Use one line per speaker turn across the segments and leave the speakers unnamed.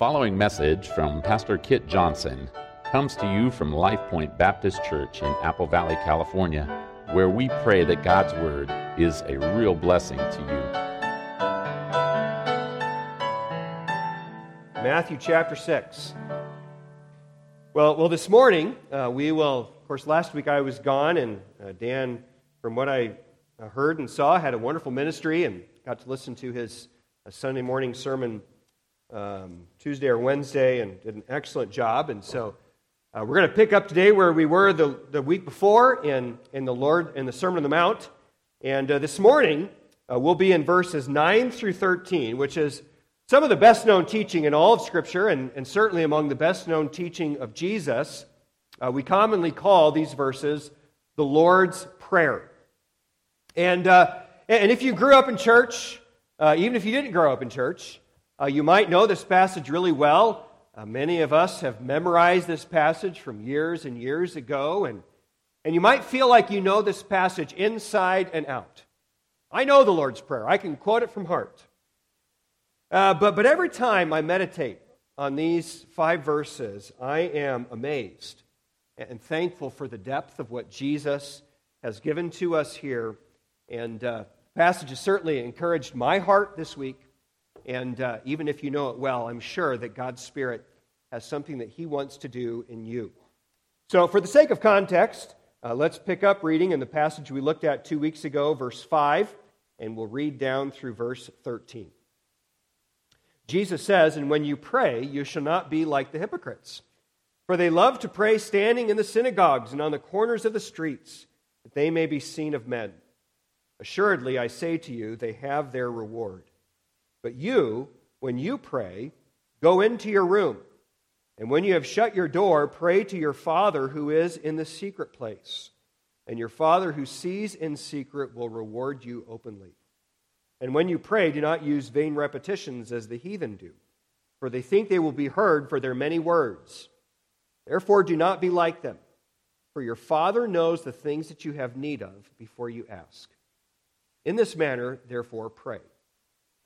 following message from Pastor Kit Johnson comes to you from Life Point Baptist Church in Apple Valley, California, where we pray that God's Word is a real blessing to
you. Matthew chapter 6. Well, well this morning, uh, we will, of course, last week I was gone, and uh, Dan, from what I heard and saw, had a wonderful ministry and got to listen to his uh, Sunday morning sermon um, Tuesday or Wednesday and did an excellent job. And so uh, we're going to pick up today where we were the, the week before in, in the Lord in the Sermon on the Mount. And uh, this morning uh, we'll be in verses 9 through 13, which is some of the best known teaching in all of Scripture and, and certainly among the best known teaching of Jesus. Uh, we commonly call these verses the Lord's Prayer. And, uh, and if you grew up in church, uh, even if you didn't grow up in church, uh, you might know this passage really well. Uh, many of us have memorized this passage from years and years ago, and, and you might feel like you know this passage inside and out. I know the Lord's Prayer, I can quote it from heart. Uh, but, but every time I meditate on these five verses, I am amazed and thankful for the depth of what Jesus has given to us here. And uh, passage has certainly encouraged my heart this week. And uh, even if you know it well, I'm sure that God's Spirit has something that He wants to do in you. So, for the sake of context, uh, let's pick up reading in the passage we looked at two weeks ago, verse 5, and we'll read down through verse 13. Jesus says, And when you pray, you shall not be like the hypocrites, for they love to pray standing in the synagogues and on the corners of the streets, that they may be seen of men. Assuredly, I say to you, they have their reward. But you, when you pray, go into your room. And when you have shut your door, pray to your Father who is in the secret place. And your Father who sees in secret will reward you openly. And when you pray, do not use vain repetitions as the heathen do, for they think they will be heard for their many words. Therefore, do not be like them, for your Father knows the things that you have need of before you ask. In this manner, therefore, pray.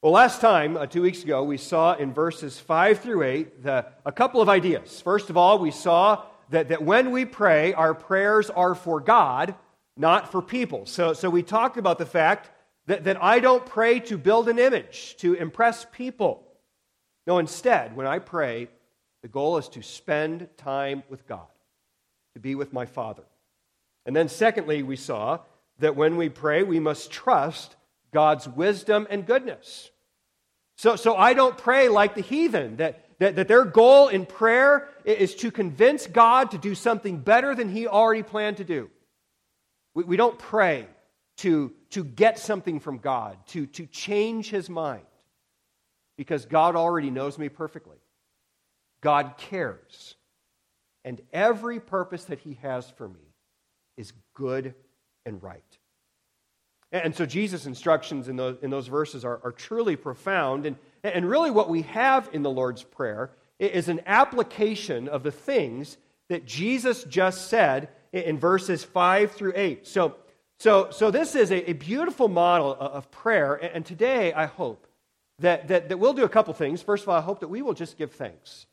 Well, last time, uh, two weeks ago, we saw in verses 5 through 8 the, a couple of ideas. First of all, we saw that, that when we pray, our prayers are for God, not for people. So, so we talked about the fact that, that I don't pray to build an image, to impress people. No, instead, when I pray, the goal is to spend time with God, to be with my Father. And then, secondly, we saw that when we pray, we must trust God's wisdom and goodness. So, so I don't pray like the heathen, that, that, that their goal in prayer is to convince God to do something better than He already planned to do. We, we don't pray to, to get something from God, to, to change His mind, because God already knows me perfectly. God cares. And every purpose that He has for me is good and right. And so Jesus' instructions in those, in those verses are, are truly profound. And, and really, what we have in the Lord's Prayer is an application of the things that Jesus just said in verses 5 through 8. So, so, so this is a, a beautiful model of prayer. And today, I hope that, that, that we'll do a couple things. First of all, I hope that we will just give thanks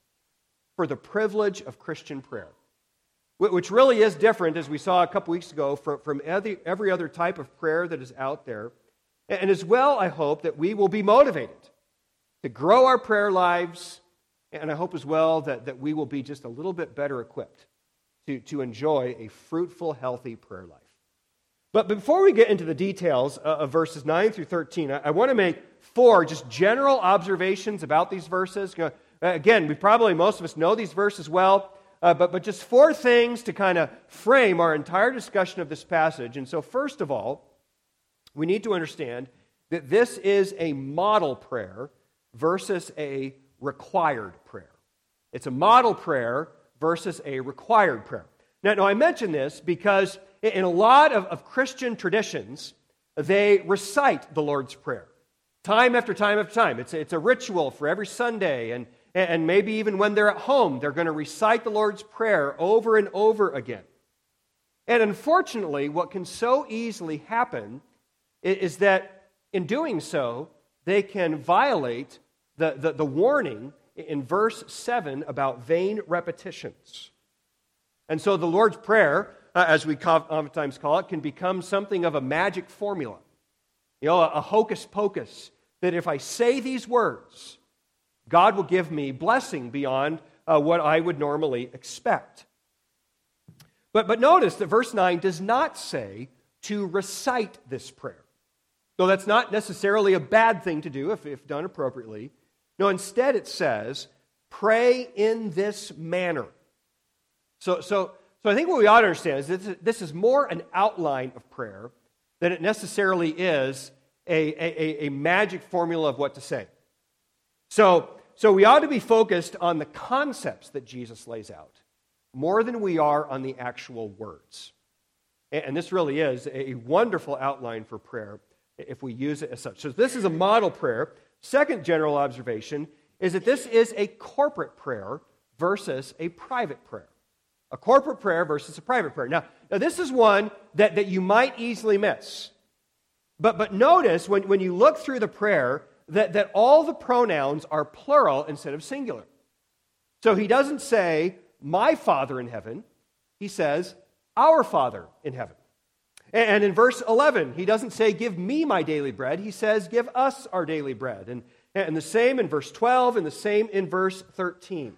for the privilege of Christian prayer which really is different, as we saw a couple weeks ago, from, every other type of prayer that is out there. And as well, I hope that we will be motivated to grow our prayer lives, and I hope as well that, that we will be just a little bit better equipped to, to enjoy a fruitful, healthy prayer life. But before we get into the details uh, of verses 9 through 13, I, I want to make four just general observations about these verses. Again, we probably, most of us know these verses well. Uh, but, but just four things to kind of frame our entire discussion of this passage. And so, first of all, we need to understand that this is a model prayer versus a required prayer. It's a model prayer versus a required prayer. Now, now I mention this because in a lot of, of Christian traditions, they recite the Lord's Prayer time after time after time. It's, it's a ritual for every Sunday, and, and maybe even when they're at home, they're going to recite the Lord's Prayer over and over again. And unfortunately, what can so easily happen is that in doing so, they can violate the, the, the warning in verse 7 about vain repetitions. And so the Lord's Prayer, uh, as we oftentimes call it, can become something of a magic formula. You know, a, a hocus pocus that if I say these words, God will give me blessing beyond uh, what I would normally expect. But, but notice that verse 9 does not say to recite this prayer. Though that's not necessarily a bad thing to do if, if done appropriately. No, instead it says, pray in this manner. So, so, so I think what we ought to understand is that this is more an outline of prayer than it necessarily is a, a, a magic formula of what to say. So, so we ought to be focused on the concepts that Jesus lays out more than we are on the actual words. And this really is a wonderful outline for prayer if we use it as such. So, this is a model prayer. Second general observation is that this is a corporate prayer versus a private prayer. A corporate prayer versus a private prayer. Now, now this is one that, that you might easily miss. But, but notice when, when you look through the prayer that, that all the pronouns are plural instead of singular. So he doesn't say, my Father in heaven, he says, our Father in heaven. And in verse 11, he doesn't say, Give me my daily bread. He says, Give us our daily bread. And, and the same in verse 12, and the same in verse 13.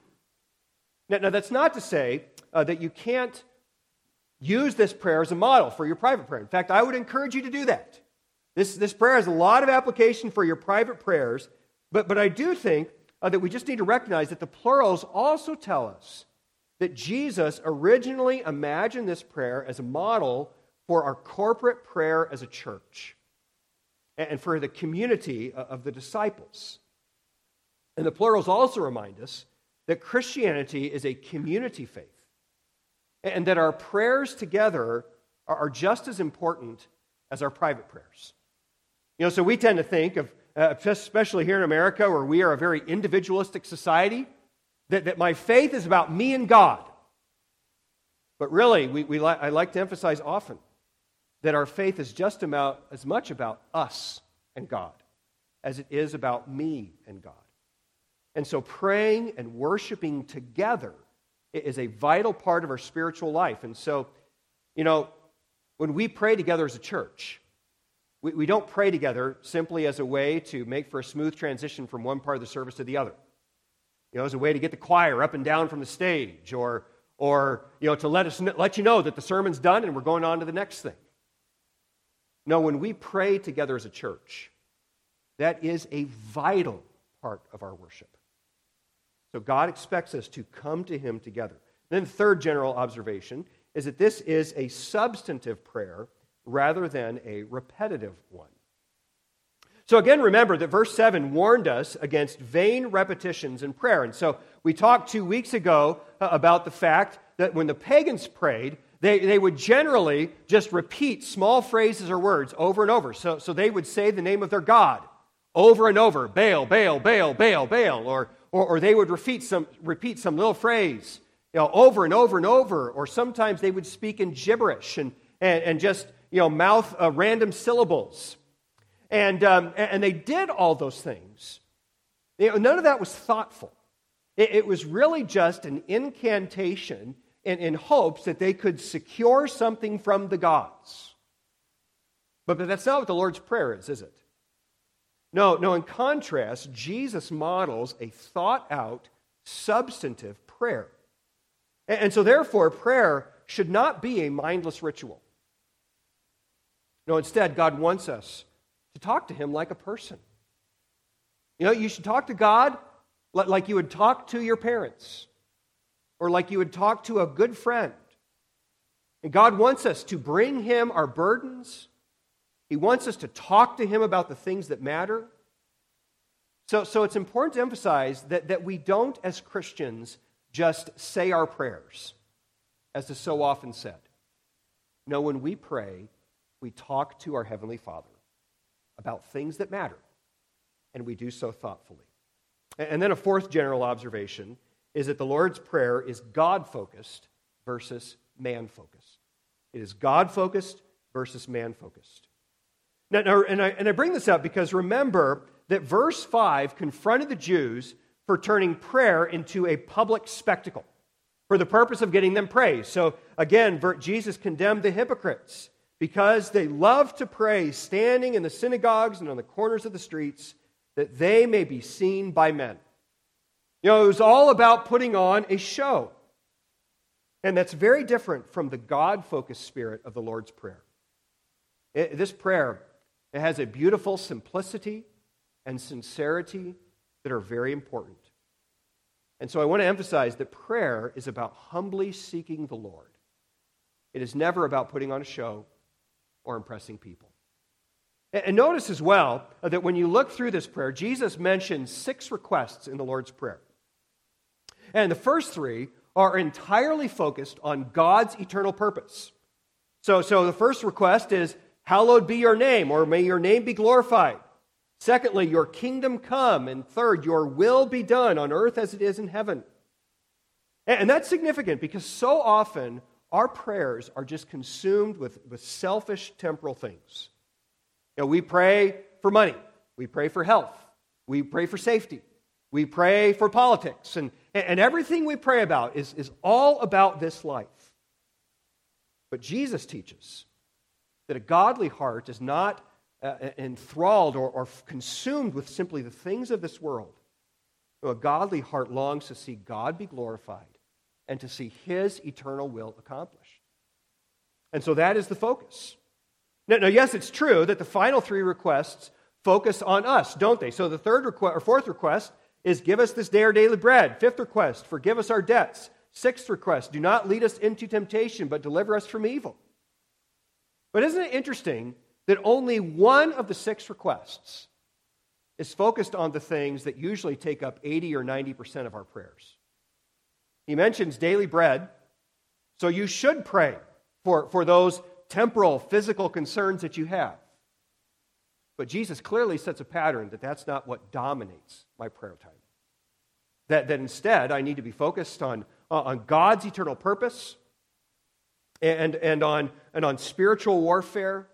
Now, now that's not to say uh, that you can't use this prayer as a model for your private prayer. In fact, I would encourage you to do that. This, this prayer has a lot of application for your private prayers, but, but I do think uh, that we just need to recognize that the plurals also tell us that Jesus originally imagined this prayer as a model for our corporate prayer as a church and for the community of the disciples. And the plurals also remind us that Christianity is a community faith and that our prayers together are just as important as our private prayers. You know, so we tend to think of, uh, especially here in America, where we are a very individualistic society, that, that my faith is about me and God. But really, we, we li- I like to emphasize often that our faith is just about as much about us and God as it is about me and God. And so praying and worshiping together is a vital part of our spiritual life. And so, you know, when we pray together as a church, we, we don't pray together simply as a way to make for a smooth transition from one part of the service to the other. You know, as a way to get the choir up and down from the stage or, or you know, to let, us, let you know that the sermon's done and we're going on to the next thing. No, when we pray together as a church, that is a vital part of our worship. So God expects us to come to Him together. Then, the third general observation is that this is a substantive prayer rather than a repetitive one. So, again, remember that verse 7 warned us against vain repetitions in prayer. And so, we talked two weeks ago uh, about the fact that when the pagans prayed, they, they would generally just repeat small phrases or words over and over. So, so they would say the name of their God over and over Baal, Baal, Baal, Baal, Baal. Or, or, or they would repeat some, repeat some little phrase you know, over and over and over. Or sometimes they would speak in gibberish and, and, and just you know, mouth uh, random syllables. And, um, and they did all those things. You know, none of that was thoughtful. It, it was really just an incantation in, in hopes that they could secure something from the gods. But, but that's not what the Lord's Prayer is, is it? No, no, in contrast, Jesus models a thought out, substantive prayer. And, and so, therefore, prayer should not be a mindless ritual. No, instead, God wants us to talk to Him like a person. You know, you should talk to God like you would talk to your parents or like you would talk to a good friend. And God wants us to bring Him our burdens. He wants us to talk to Him about the things that matter. So, so it's important to emphasize that, that we don't, as Christians, just say our prayers. as is so often said. No, when we pray, we talk to our Heavenly Father about things that matter, and we do so thoughtfully. And then a fourth general observation is that the Lord's Prayer is God focused versus man focused. It is God focused versus man focused. Now, and, I, and I bring this up because remember that verse 5 confronted the Jews for turning prayer into a public spectacle for the purpose of getting them praised. So again, Jesus condemned the hypocrites because they love to pray standing in the synagogues and on the corners of the streets that they may be seen by men. You know, it was all about putting on a show. And that's very different from the God focused spirit of the Lord's Prayer. It, this prayer it has a beautiful simplicity and sincerity that are very important. And so I want to emphasize that prayer is about humbly seeking the Lord. It is never about putting on a show or impressing people. And notice as well that when you look through this prayer, Jesus mentions six requests in the Lord's Prayer. And the first three are entirely focused on God's eternal purpose. So, so the first request is, Hallowed be your name, or may your name be glorified. Secondly, your kingdom come. And third, your will be done on earth as it is in heaven. And that's significant because so often our prayers are just consumed with, with selfish temporal things. You know, we pray for money, we pray for health, we pray for safety, we pray for politics, and, and everything we pray about is, is all about this life. But Jesus teaches that a godly heart is not uh, enthralled or, or consumed with simply the things of this world. a godly heart longs to see God be glorified and to see his eternal will accomplished. And so that is the focus. Now, now, yes, it's true that the final three requests focus on us, don't they? So the third request or fourth request is give us this day our daily bread. Fifth request, forgive us our debts. Sixth request, do not lead us into temptation, but deliver us from evil. But isn't it interesting that only one of the six requests is focused on the things that usually take up 80 or 90% of our prayers. He mentions daily bread, so you should pray for, for those temporal, physical concerns that you have. But Jesus clearly sets a pattern that that's not what dominates my prayer time. That, that instead, I need to be focused on, uh, on God's eternal purpose and, and, on, and on spiritual warfare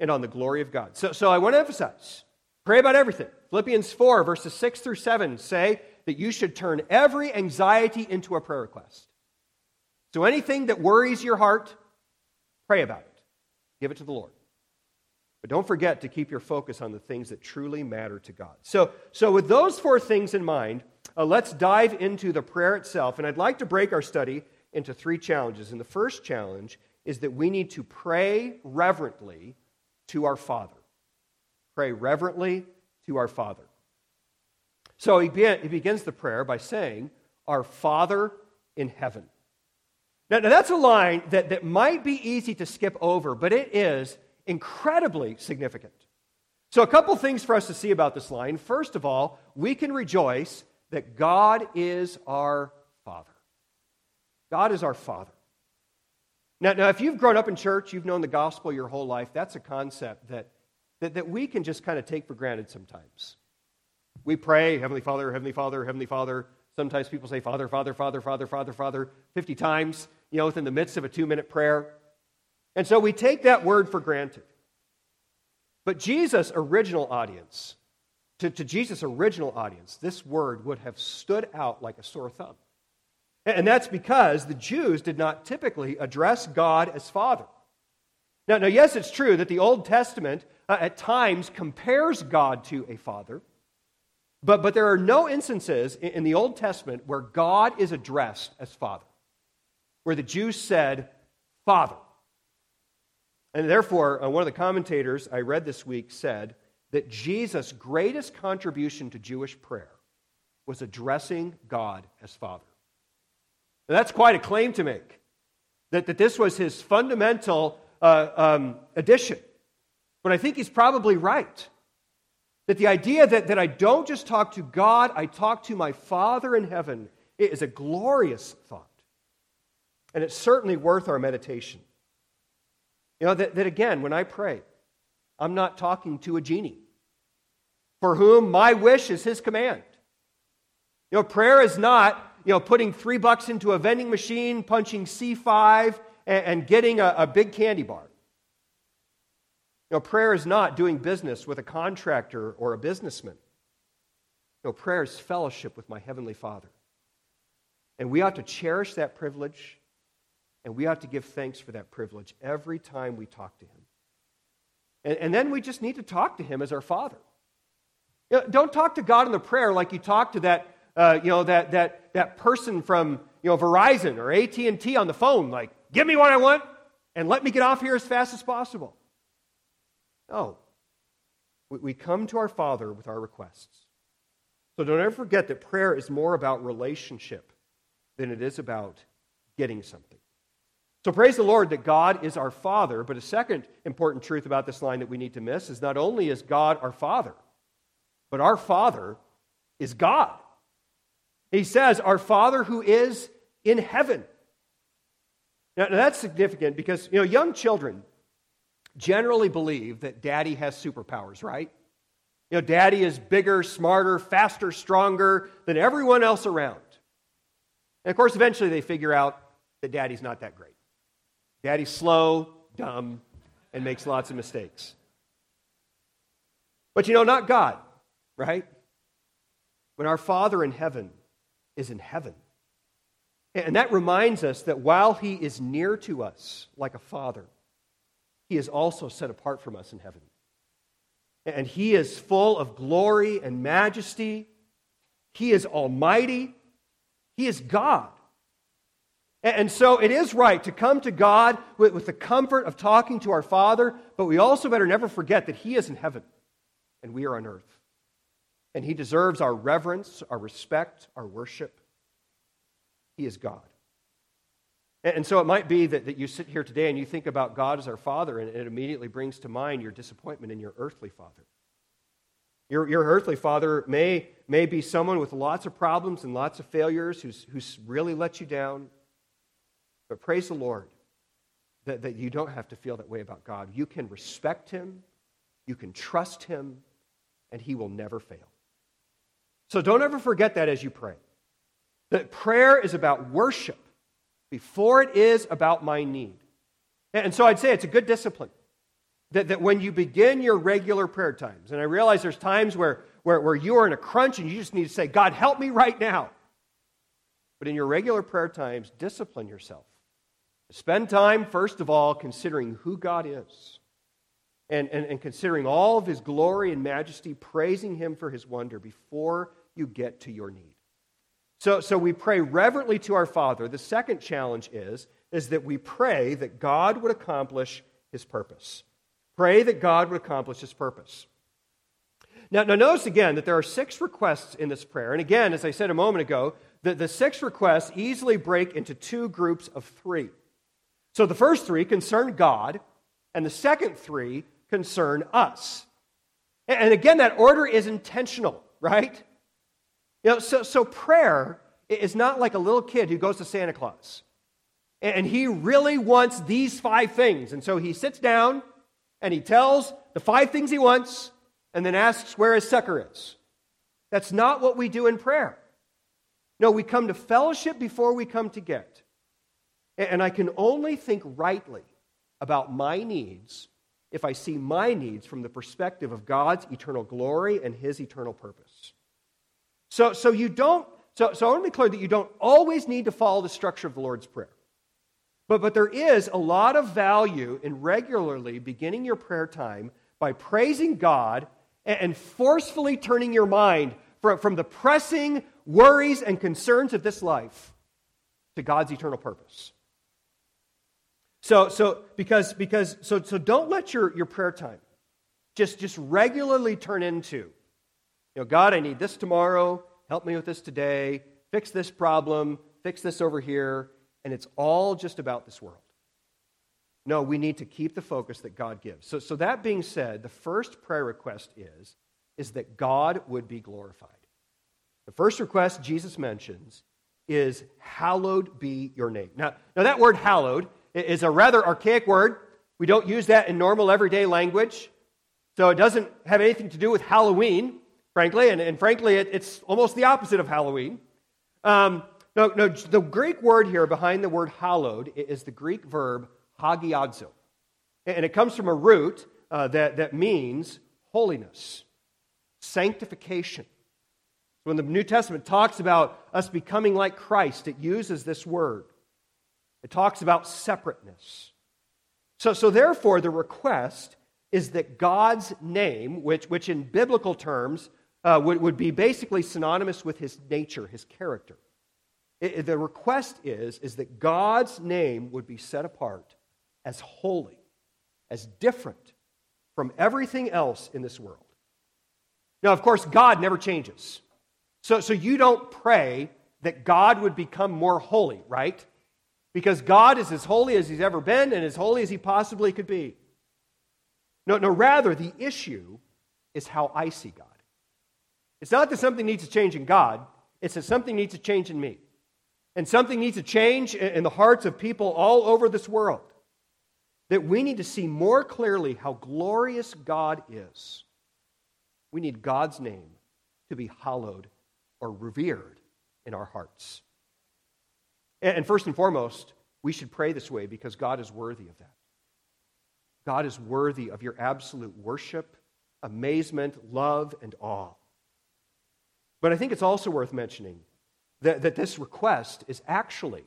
and on the glory of God. So, so I want to emphasize pray about everything. Philippians 4, verses 6 through 7 say that you should turn every anxiety into a prayer request. So anything that worries your heart, pray about it. Give it to the Lord. But don't forget to keep your focus on the things that truly matter to God. So, so with those four things in mind, uh, let's dive into the prayer itself. And I'd like to break our study into three challenges. And the first challenge is that we need to pray reverently to our Father. Pray reverently to our Father. So he, be- he begins the prayer by saying, Our Father in heaven. Now, now, that's a line that, that might be easy to skip over, but it is incredibly significant. So, a couple things for us to see about this line. First of all, we can rejoice that God is our Father. God is our Father. Now, now, if you've grown up in church, you've known the gospel your whole life, that's a concept that, that, that we can just kind of take for granted sometimes. We pray, Heavenly Father, Heavenly Father, Heavenly Father. Sometimes people say, Father, Father, Father, Father, Father, Father, 50 times, you know, within the midst of a two minute prayer. And so we take that word for granted. But Jesus' original audience, to, to Jesus' original audience, this word would have stood out like a sore thumb. And that's because the Jews did not typically address God as Father. Now, now yes, it's true that the Old Testament uh, at times compares God to a father, but, but there are no instances in, in the Old Testament where God is addressed as Father, where the Jews said, Father. And therefore, uh, one of the commentators I read this week said that Jesus' greatest contribution to Jewish prayer was addressing God as Father. And that's quite a claim to make, that, that this was his fundamental uh, um, addition. But I think he's probably right. That the idea that, that I don't just talk to God, I talk to my Father in heaven is a glorious thought. and it's certainly worth our meditation. You know, that, that again, when I pray, I'm not talking to a genie for whom my wish is his command. You know, prayer is not, you know, putting three bucks into a vending machine, punching C5, and, and getting a, a big candy bar. Know, prayer is not doing business with a contractor or a businessman. No, prayer is fellowship with my Heavenly Father. And we ought to cherish that privilege, and we ought to give thanks for that privilege every time we talk to Him. And, and then we just need to talk to Him as our Father. You know, don't talk to God in the prayer like you talk to that, uh, you know, that, that, that person from you know, Verizon or AT&T on the phone, like, give me what I want and let me get off here as fast as possible. No. We, we come to our Father with our requests. So don't ever forget that prayer is more about relationship than it is about getting something. So praise the Lord that God is our Father, but a second important truth about this line that we need to miss is not only is God our Father, but our Father is God. He says, Our Father who is in heaven. Now, now that's significant because you know young children generally believe that daddy has superpowers, right? You know, daddy is bigger, smarter, faster, stronger than everyone else around. And of course, eventually they figure out that daddy's not that great. Daddy's slow, dumb, and makes lots of mistakes. But you know, not God, right? When our Father in heaven is in heaven. And that reminds us that while He is near to us like a father, He is also set apart from us in heaven and he is full of glory and majesty. He is almighty. He is God. And so it is right to come to God with, the comfort of talking to our Father, but we also better never forget that He is in heaven and we are on earth. And He deserves our reverence, our respect, our worship. He is God. And so it might be that, that you sit here today and you think about God as our Father, and it immediately brings to mind your disappointment in your earthly father. Your, your earthly father may, may be someone with lots of problems and lots of failures who's, who's really let you down. But praise the Lord that, that you don't have to feel that way about God. You can respect Him, you can trust Him, and He will never fail. So don't ever forget that as you pray. That prayer is about worship before it is about my need. And so I'd say it's a good discipline. That, that when you begin your regular prayer times, and I realize there's times where, where, where you are in a crunch and you just need to say, God, help me right now. But in your regular prayer times, discipline yourself. Spend time, first of all, considering who God is and, and, and considering all of his glory and majesty, praising him for his wonder before you get to your need. So, so we pray reverently to our Father. The second challenge is, is that we pray that God would accomplish his purpose. Pray that God would accomplish his purpose. Now, now notice again that there are six requests in this prayer. And again, as I said a moment ago, the, the six requests easily break into two groups of three. So the first three concern God, and the second three concern us. And again, that order is intentional, right? You know, so, so prayer is not like a little kid who goes to Santa Claus. And he really wants these five things. And so he sits down and he tells the five things he wants and then asks where his sucker is. That's not what we do in prayer. No, we come to fellowship before we come to get. And I can only think rightly about my needs if I see my needs from the perspective of God's eternal glory and his eternal purpose. So, so you don't, so, so I want to be clear that you don't always need to follow the structure of the Lord's Prayer. But, but there is a lot of value in regularly beginning your prayer time by praising God and, and forcefully turning your mind from, from the pressing worries and concerns of this life to God's eternal purpose. So, so because, because so, so don't let your, your prayer time just, just regularly turn into you know, God, I need this tomorrow. Help me with this today. Fix this problem. Fix this over here. And it's all just about this world. No, we need to keep the focus that God gives. So, so that being said, the first prayer request is, is that God would be glorified. The first request Jesus mentions is hallowed be your name. Now, now that word hallowed is a rather archaic word. We don't use that in normal everyday language. So it doesn't have anything to do with Halloween, frankly, and, and frankly, it, it's almost the opposite of Halloween. Um, no, no, the Greek word here behind the word hallowed is the Greek verb hagiazo. And it comes from a root uh, that, that means holiness, sanctification. When the New Testament talks about us becoming like Christ, it uses this word. It talks about separateness. So, so therefore, the request is that God's name, which, which in biblical terms uh, would, would be basically synonymous with his nature, his character. It, the request is, is that God's name would be set apart as holy, as different from everything else in this world. Now, of course, God never changes. So, so you don't pray that God would become more holy, right? Because God is as holy as he's ever been and as holy as he possibly could be. No, no, rather, the issue is how I see God. It's not that something needs to change in God, it's that something needs to change in me. And something needs to change in the hearts of people all over this world. That we need to see more clearly how glorious God is. We need God's name to be hallowed or revered in our hearts. And first and foremost, we should pray this way because God is worthy of that. God is worthy of your absolute worship, amazement, love, and awe. But I think it's also worth mentioning that, that this request is actually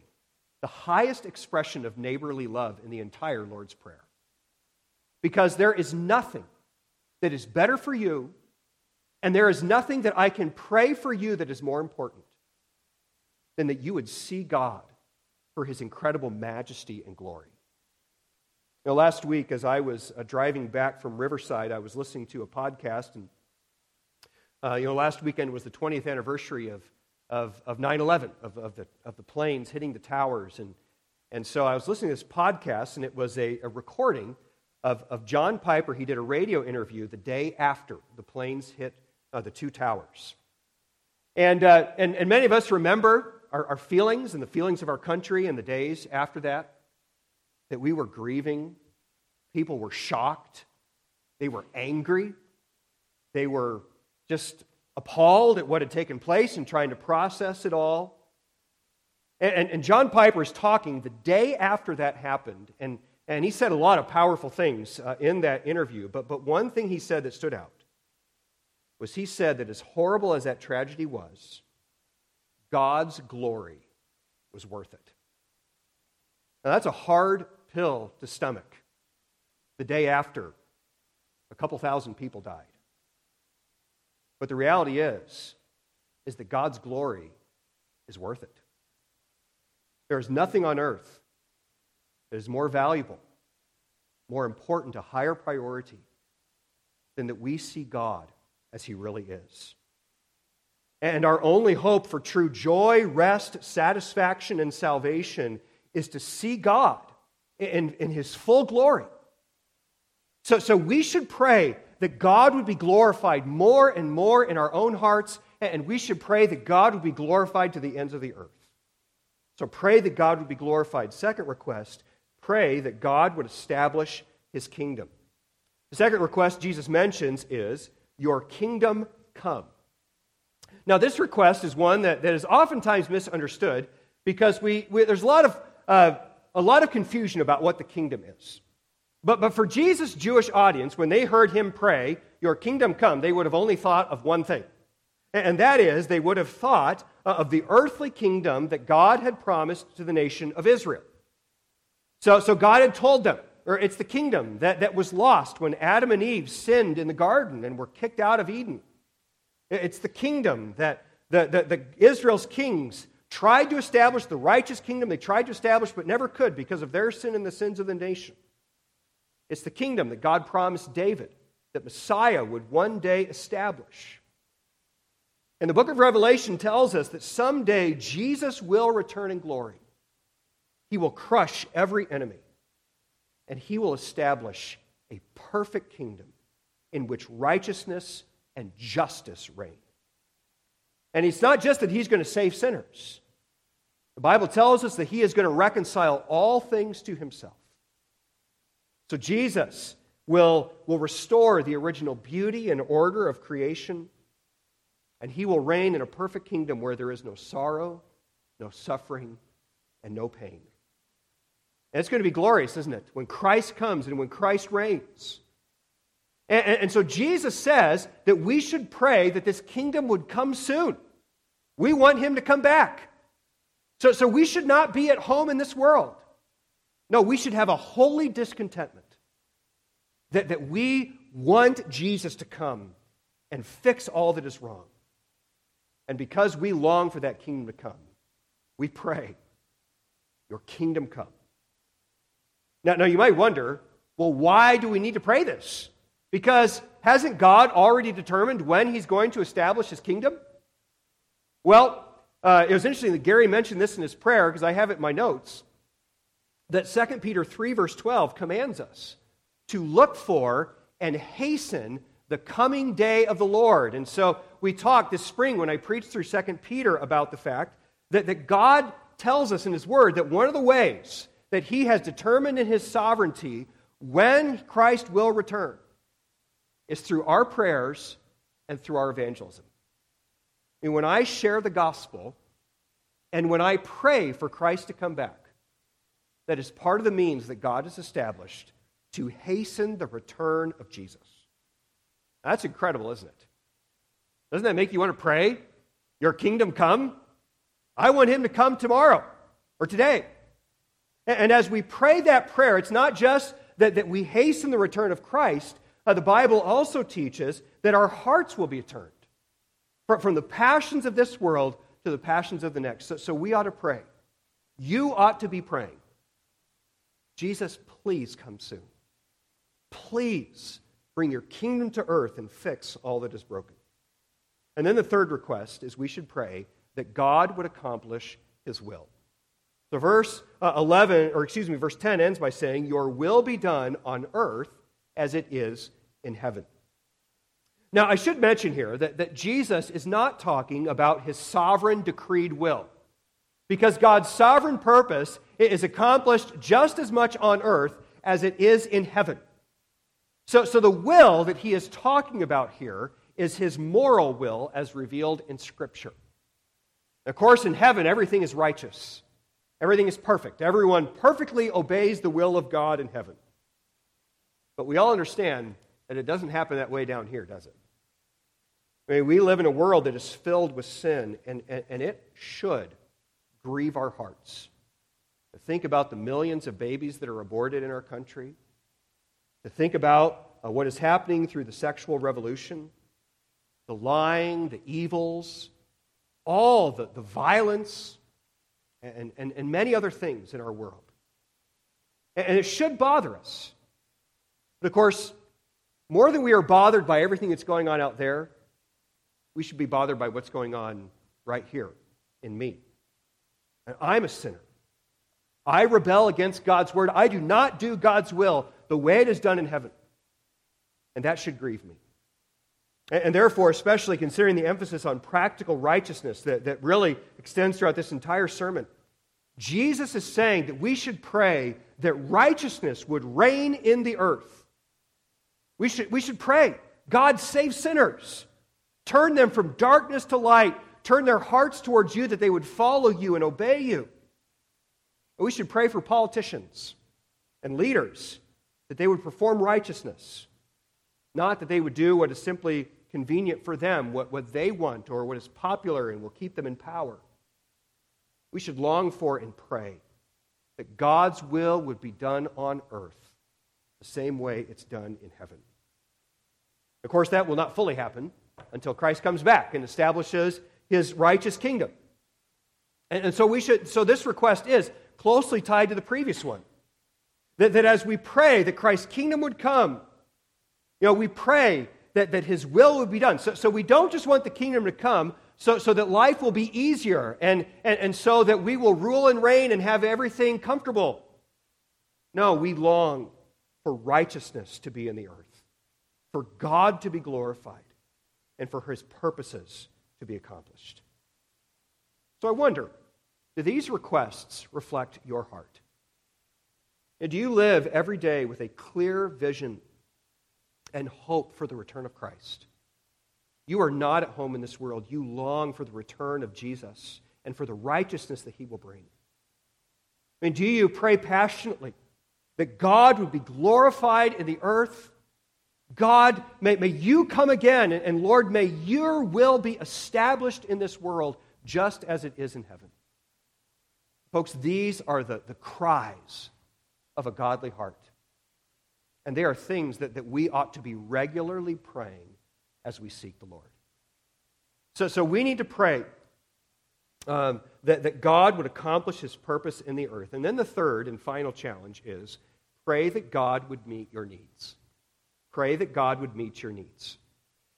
the highest expression of neighborly love in the entire Lord's Prayer. Because there is nothing that is better for you, and there is nothing that I can pray for you that is more important than that you would see God for his incredible majesty and glory. Know, last week, as I was uh, driving back from Riverside, I was listening to a podcast, and uh, you know, last weekend was the 20th anniversary of of, of 9-11, of, of, the, of the planes hitting the towers. And, and so I was listening to this podcast, and it was a, a recording of, of John Piper. He did a radio interview the day after the planes hit uh, the two towers. And, uh, and, and many of us remember our, our feelings and the feelings of our country in the days after that, that we were grieving. People were shocked. They were angry. They were just appalled at what had taken place and trying to process it all. And, and, John Piper is talking the day after that happened, and, and he said a lot of powerful things uh, in that interview. But, but one thing he said that stood out was he said that as horrible as that tragedy was, God's glory was worth it. Now, that's a hard pill to stomach the day after a couple thousand people died. But the reality is, is that God's glory is worth it. There is nothing on earth that is more valuable, more important, a higher priority than that we see God as He really is. And our only hope for true joy, rest, satisfaction, and salvation is to see God in, in His full glory. So, so we should pray that God would be glorified more and more in our own hearts, and we should pray that God would be glorified to the ends of the earth. So pray that God would be glorified. Second request, pray that God would establish his kingdom. The second request Jesus mentions is, Your kingdom come. Now, this request is one that, that is oftentimes misunderstood because we, we there's a lot, of, uh, a lot of confusion about what the kingdom is. But, but for Jesus' Jewish audience, when they heard him pray, Your kingdom come, they would have only thought of one thing. And that is, they would have thought uh, of the earthly kingdom that God had promised to the nation of Israel. So, so God had told them, or it's the kingdom that, that was lost when Adam and Eve sinned in the garden and were kicked out of Eden. It's the kingdom that the, the, the Israel's kings tried to establish, the righteous kingdom they tried to establish but never could because of their sin and the sins of the nation. It's the kingdom that God promised David that Messiah would one day establish. And the book of Revelation tells us that someday Jesus will return in glory. He will crush every enemy, and he will establish a perfect kingdom in which righteousness and justice reign. And it's not just that he's going to save sinners, The Bible tells us that he is going to reconcile all things to himself. So Jesus will, will restore the original beauty and order of creation, and he will reign in a perfect kingdom where there is no sorrow, no suffering, and no pain. And it's going to be glorious, isn't it? When Christ comes and when Christ reigns. And, and, and, so Jesus says that we should pray that this kingdom would come soon. We want him to come back. So, so we should not be at home in this world. No, we should have a holy discontentment that, that we want Jesus to come and fix all that is wrong. And because we long for that kingdom to come, we pray, Your kingdom come. Now, now you might wonder, well, why do we need to pray this? Because hasn't God already determined when He's going to establish His kingdom? Well, uh, it was interesting that Gary mentioned this in his prayer because I have it in my notes that 2 Peter 3, verse 12, commands us to look for and hasten the coming day of the Lord. And so we talked this spring when I preached through 2 Peter about the fact that, that God tells us in His Word that one of the ways that He has determined in His sovereignty when Christ will return is through our prayers and through our evangelism. And when I share the gospel and when I pray for Christ to come back, that is part of the means that God has established to hasten the return of Jesus. That's incredible, isn't it? Doesn't that make you want to pray? Your kingdom come? I want him to come tomorrow or today. And as we pray that prayer, it's not just that, that we hasten the return of Christ, uh, the Bible also teaches that our hearts will be turned from the passions of this world to the passions of the next. So, so we ought to pray. You ought to be praying. Jesus, please come soon. Please bring your kingdom to earth and fix all that is broken. And then the third request is we should pray that God would accomplish his will. So, verse uh, 11, or excuse me, verse 10 ends by saying, Your will be done on earth as it is in heaven. Now, I should mention here that, that Jesus is not talking about his sovereign decreed will, because God's sovereign purpose is accomplished just as much on earth as it is in heaven. So, so the will that he is talking about here is his moral will as revealed in Scripture. Of course, in heaven, everything is righteous, everything is perfect. Everyone perfectly obeys the will of God in heaven. But we all understand that it doesn't happen that way down here, does it? I mean, we live in a world that is filled with sin, and, and, and it should grieve our hearts. To think about the millions of babies that are aborted in our country, to think about uh, what is happening through the sexual revolution, the lying, the evils, all the, the violence, and, and, and many other things in our world. And, and it should bother us. But of course, more than we are bothered by everything that's going on out there, we should be bothered by what's going on right here in me. And I'm a sinner. I rebel against God's word. I do not do God's will the way it is done in heaven. And that should grieve me. And, therefore, especially considering the emphasis on practical righteousness that, that really extends throughout this entire sermon, Jesus is saying that we should pray that righteousness would reign in the earth we should, we should pray God, save sinners. Turn them from darkness to light. Turn their hearts towards you that they would follow you and obey you. We should pray for politicians and leaders that they would perform righteousness, not that they would do what is simply convenient for them, what, what they want, or what is popular and will keep them in power. We should long for and pray that God's will would be done on earth the same way it's done in heaven. Of course, that will not fully happen until Christ comes back and establishes his righteous kingdom. And, and so we should, so this request is closely tied to the previous one. That, that as we pray that Christ's kingdom would come, you know, we pray that, that his will would be done. So, so we don't just want the kingdom to come so, so that life will be easier and, and, and so that we will rule and reign and have everything comfortable. No, we long for righteousness to be in the earth for God to be glorified and for his purposes to be accomplished. So I wonder do these requests reflect your heart? And do you live every day with a clear vision and hope for the return of Christ? You are not at home in this world. You long for the return of Jesus and for the righteousness that he will bring. I mean, do you pray passionately that God would be glorified in the earth? God, may, may you come again, and, Lord, may your will be established in this world just as it is in heaven. Folks, these are the, the cries of a godly heart. And they are things that, that we ought to be regularly praying as we seek the Lord. So, so we need to pray um, that, that God would accomplish his purpose in the earth. And then the third and final challenge is pray that God would meet your needs. Pray that God would meet your needs.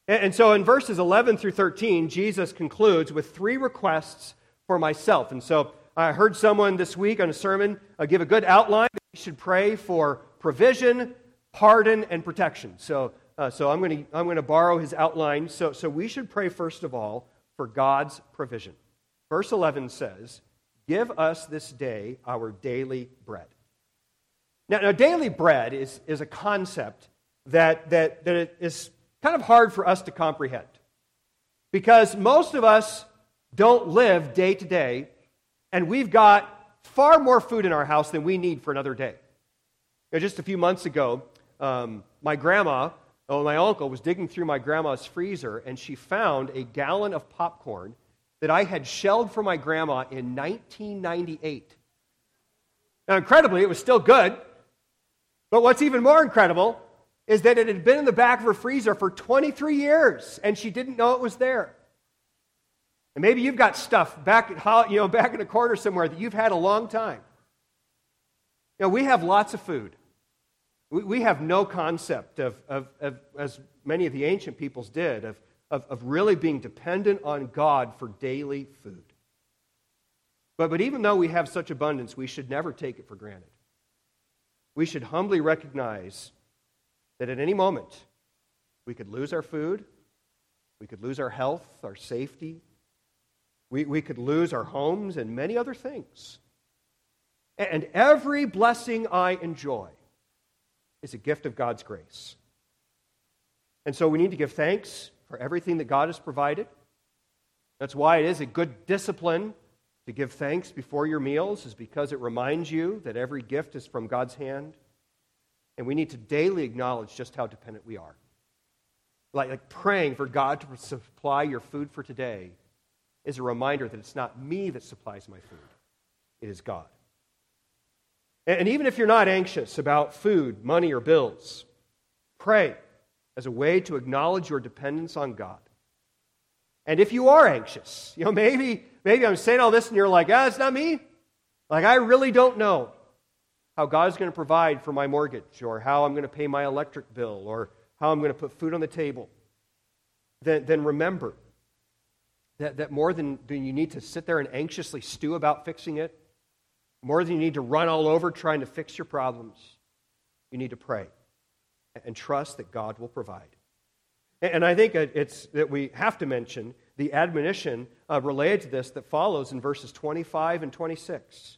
And, so in verses 11 through 13, Jesus concludes with three requests for myself. And so I heard someone this week on a sermon uh, give a good outline. that We should pray for provision, pardon, and protection. So uh, so I'm going to I'm going to borrow his outline. So, so we should pray, first of all, for God's provision. Verse 11 says, Give us this day our daily bread. Now, now daily bread is, is a concept that, that, that is kind of hard for us to comprehend. Because most of us don't live day to day, and we've got far more food in our house than we need for another day. You know, just a few months ago, um, my grandma Oh, my uncle was digging through my grandma's freezer and she found a gallon of popcorn that I had shelled for my grandma in 1998. Now, incredibly, it was still good. But what's even more incredible is that it had been in the back of her freezer for 23 years and she didn't know it was there. And maybe you've got stuff back, at, you know, back in a corner somewhere that you've had a long time. You know, we have lots of food. We have no concept of, of, of, as many of the ancient peoples did, of, of, of really being dependent on God for daily food. But, but even though we have such abundance, we should never take it for granted. We should humbly recognize that at any moment we could lose our food, we could lose our health, our safety, we, we could lose our homes, and many other things. And every blessing I enjoy is a gift of God's grace. And so we need to give thanks for everything that God has provided. That's why it is a good discipline to give thanks before your meals, is because it reminds you that every gift is from God's hand. And we need to daily acknowledge just how dependent we are. Like, like praying for God to supply your food for today is a reminder that it's not me that supplies my food, it is God. And even if you're not anxious about food, money, or bills, pray as a way to acknowledge your dependence on God. And if you are anxious, you know, maybe, maybe I'm saying all this and you're like, ah, it's not me. Like, I really don't know how God's going to provide for my mortgage or how I'm going to pay my electric bill or how I'm going to put food on the table. Then, then remember that, that more than, you need to sit there and anxiously stew about fixing it, more than you need to run all over trying to fix your problems, you need to pray and trust that God will provide. And I think it's that we have to mention the admonition uh, related to this that follows in verses 25 and 26,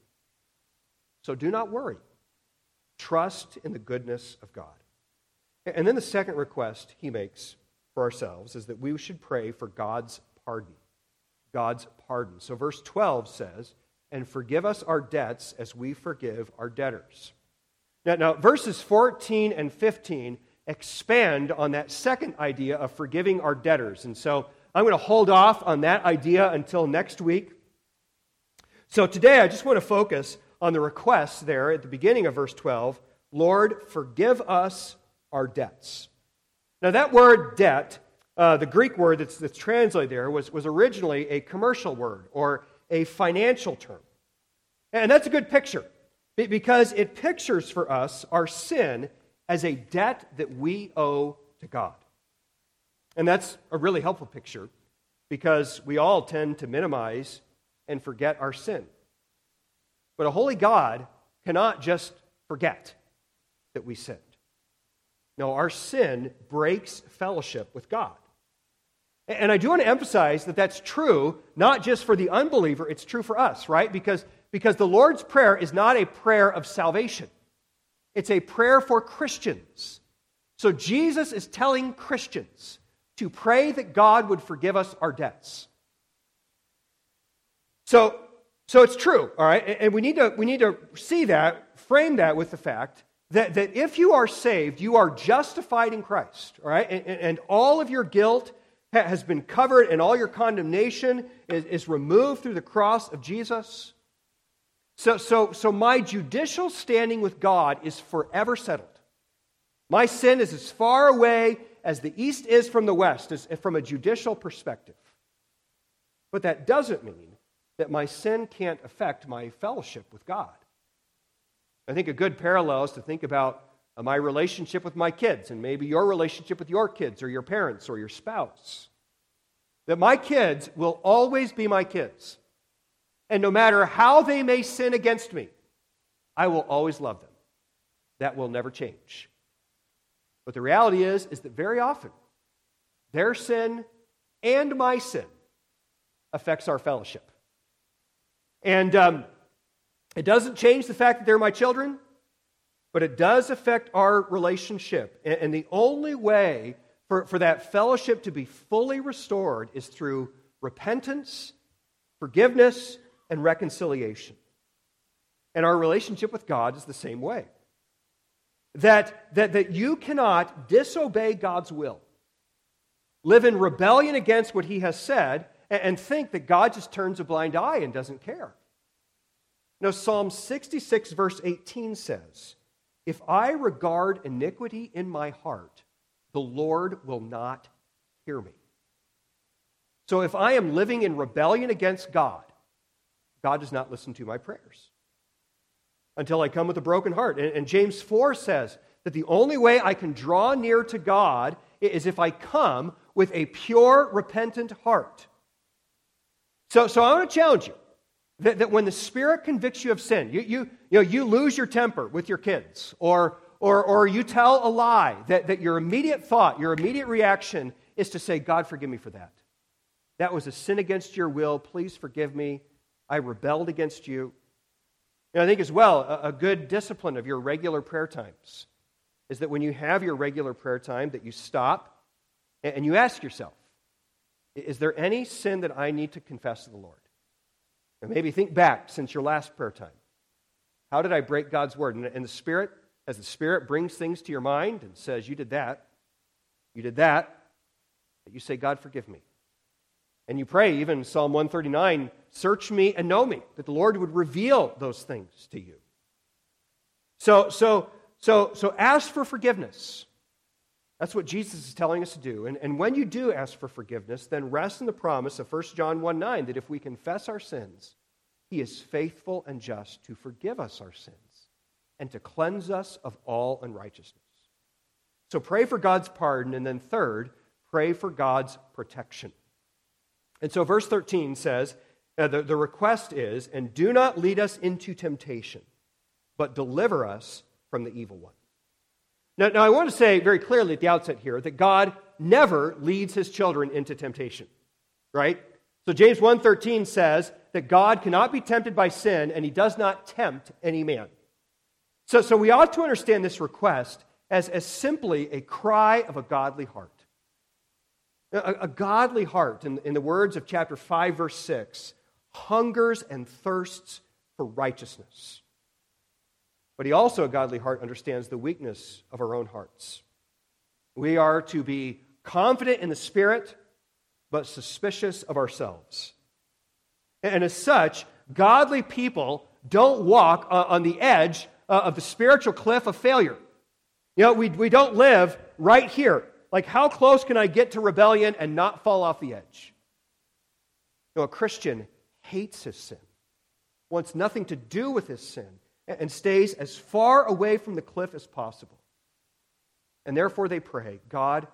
So do not worry. Trust in the goodness of God. And then the second request he makes for ourselves is that we should pray for God's pardon. God's pardon. So verse 12 says, and forgive us our debts as we forgive our debtors. Now, now, verses 14 and 15 expand on that second idea of forgiving our debtors. And so I'm going to hold off on that idea until next week. So today I just want to focus on the request there at the beginning of verse 12 Lord, forgive us our debts. Now, that word debt, uh, the Greek word that's, that's translated there, was, was originally a commercial word or a financial term. And that's a good picture because it pictures for us our sin as a debt that we owe to God. And that's a really helpful picture because we all tend to minimize and forget our sin. But a holy God cannot just forget that we sinned. No, our sin breaks fellowship with God. And I do want to emphasize that that's true, not just for the unbeliever, it's true for us, right? Because, because the Lord's Prayer is not a prayer of salvation, it's a prayer for Christians. So Jesus is telling Christians to pray that God would forgive us our debts. So, so it's true, all right? And we need, to, we need to see that, frame that with the fact that, that if you are saved, you are justified in Christ, all right? And, and all of your guilt has been covered and all your condemnation is, is removed through the cross of Jesus. So, so, so my judicial standing with God is forever settled. My sin is as far away as the east is from the west, as, from a judicial perspective. But that doesn't mean that my sin can't affect my fellowship with God. I think a good parallel is to think about uh, my relationship with my kids and maybe your relationship with your kids or your parents or your spouse. That my kids will always be my kids. And no matter how they may sin against me, I will always love them. That will never change. But the reality is is that very often their sin and my sin affects our fellowship. And um, it doesn't change the fact that they're my children, but it does affect our relationship. And the only way for, for that fellowship to be fully restored is through repentance, forgiveness, and reconciliation. And our relationship with God is the same way. That, that, that you cannot disobey God's will, live in rebellion against what He has said, and, think that God just turns a blind eye and doesn't care. Now, Psalm 66, verse 18 says, If I regard iniquity in my heart, the Lord will not hear me. So if I am living in rebellion against God, God does not listen to my prayers until I come with a broken heart. And, and, James 4 says that the only way I can draw near to God is if I come with a pure, repentant heart. So, so I want to challenge you that, that when the Spirit convicts you of sin, you, you, you, know, you lose your temper with your kids, or, or, or you tell a lie, that, that your immediate thought, your immediate reaction is to say, God, forgive me for that. That was a sin against your will. Please forgive me. I rebelled against you. And I think as well, a, a good discipline of your regular prayer times is that when you have your regular prayer time, that you stop and, and you ask yourself, is there any sin that I need to confess to the Lord? And maybe think back since your last prayer time. How did I break God's word? And, the Spirit, as the Spirit brings things to your mind and says, You did that, you did that, that you say, God, forgive me. And you pray, even Psalm 139, search me and know me, that the Lord would reveal those things to you. So, so, so, so ask for forgiveness. That's what Jesus is telling us to do. And, and when you do ask for forgiveness, then rest in the promise of 1 John 1 9 that if we confess our sins, he is faithful and just to forgive us our sins and to cleanse us of all unrighteousness. So pray for God's pardon. And then, third, pray for God's protection. And so, verse 13 says, uh, the, the request is, and do not lead us into temptation, but deliver us from the evil one. Now, now, I want to say very clearly at the outset here that God never leads his children into temptation, right? So James 1:13 says that God cannot be tempted by sin and he does not tempt any man. So, so we ought to understand this request as, as simply a cry of a godly heart. A, a godly heart, in, in the words of chapter 5, verse 6, hungers and thirsts for righteousness. But he also, a godly heart, understands the weakness of our own hearts. We are to be confident in the Spirit, but suspicious of ourselves. And as such, godly people don't walk on the edge uh, of the spiritual cliff of failure. You know, we, we don't live right here. Like, how close can I get to rebellion and not fall off the edge? You know, a Christian hates his sin, wants nothing to do with his sin, and stays as far away from the cliff as possible. And therefore they pray, God,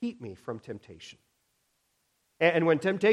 keep me from temptation. And when temptation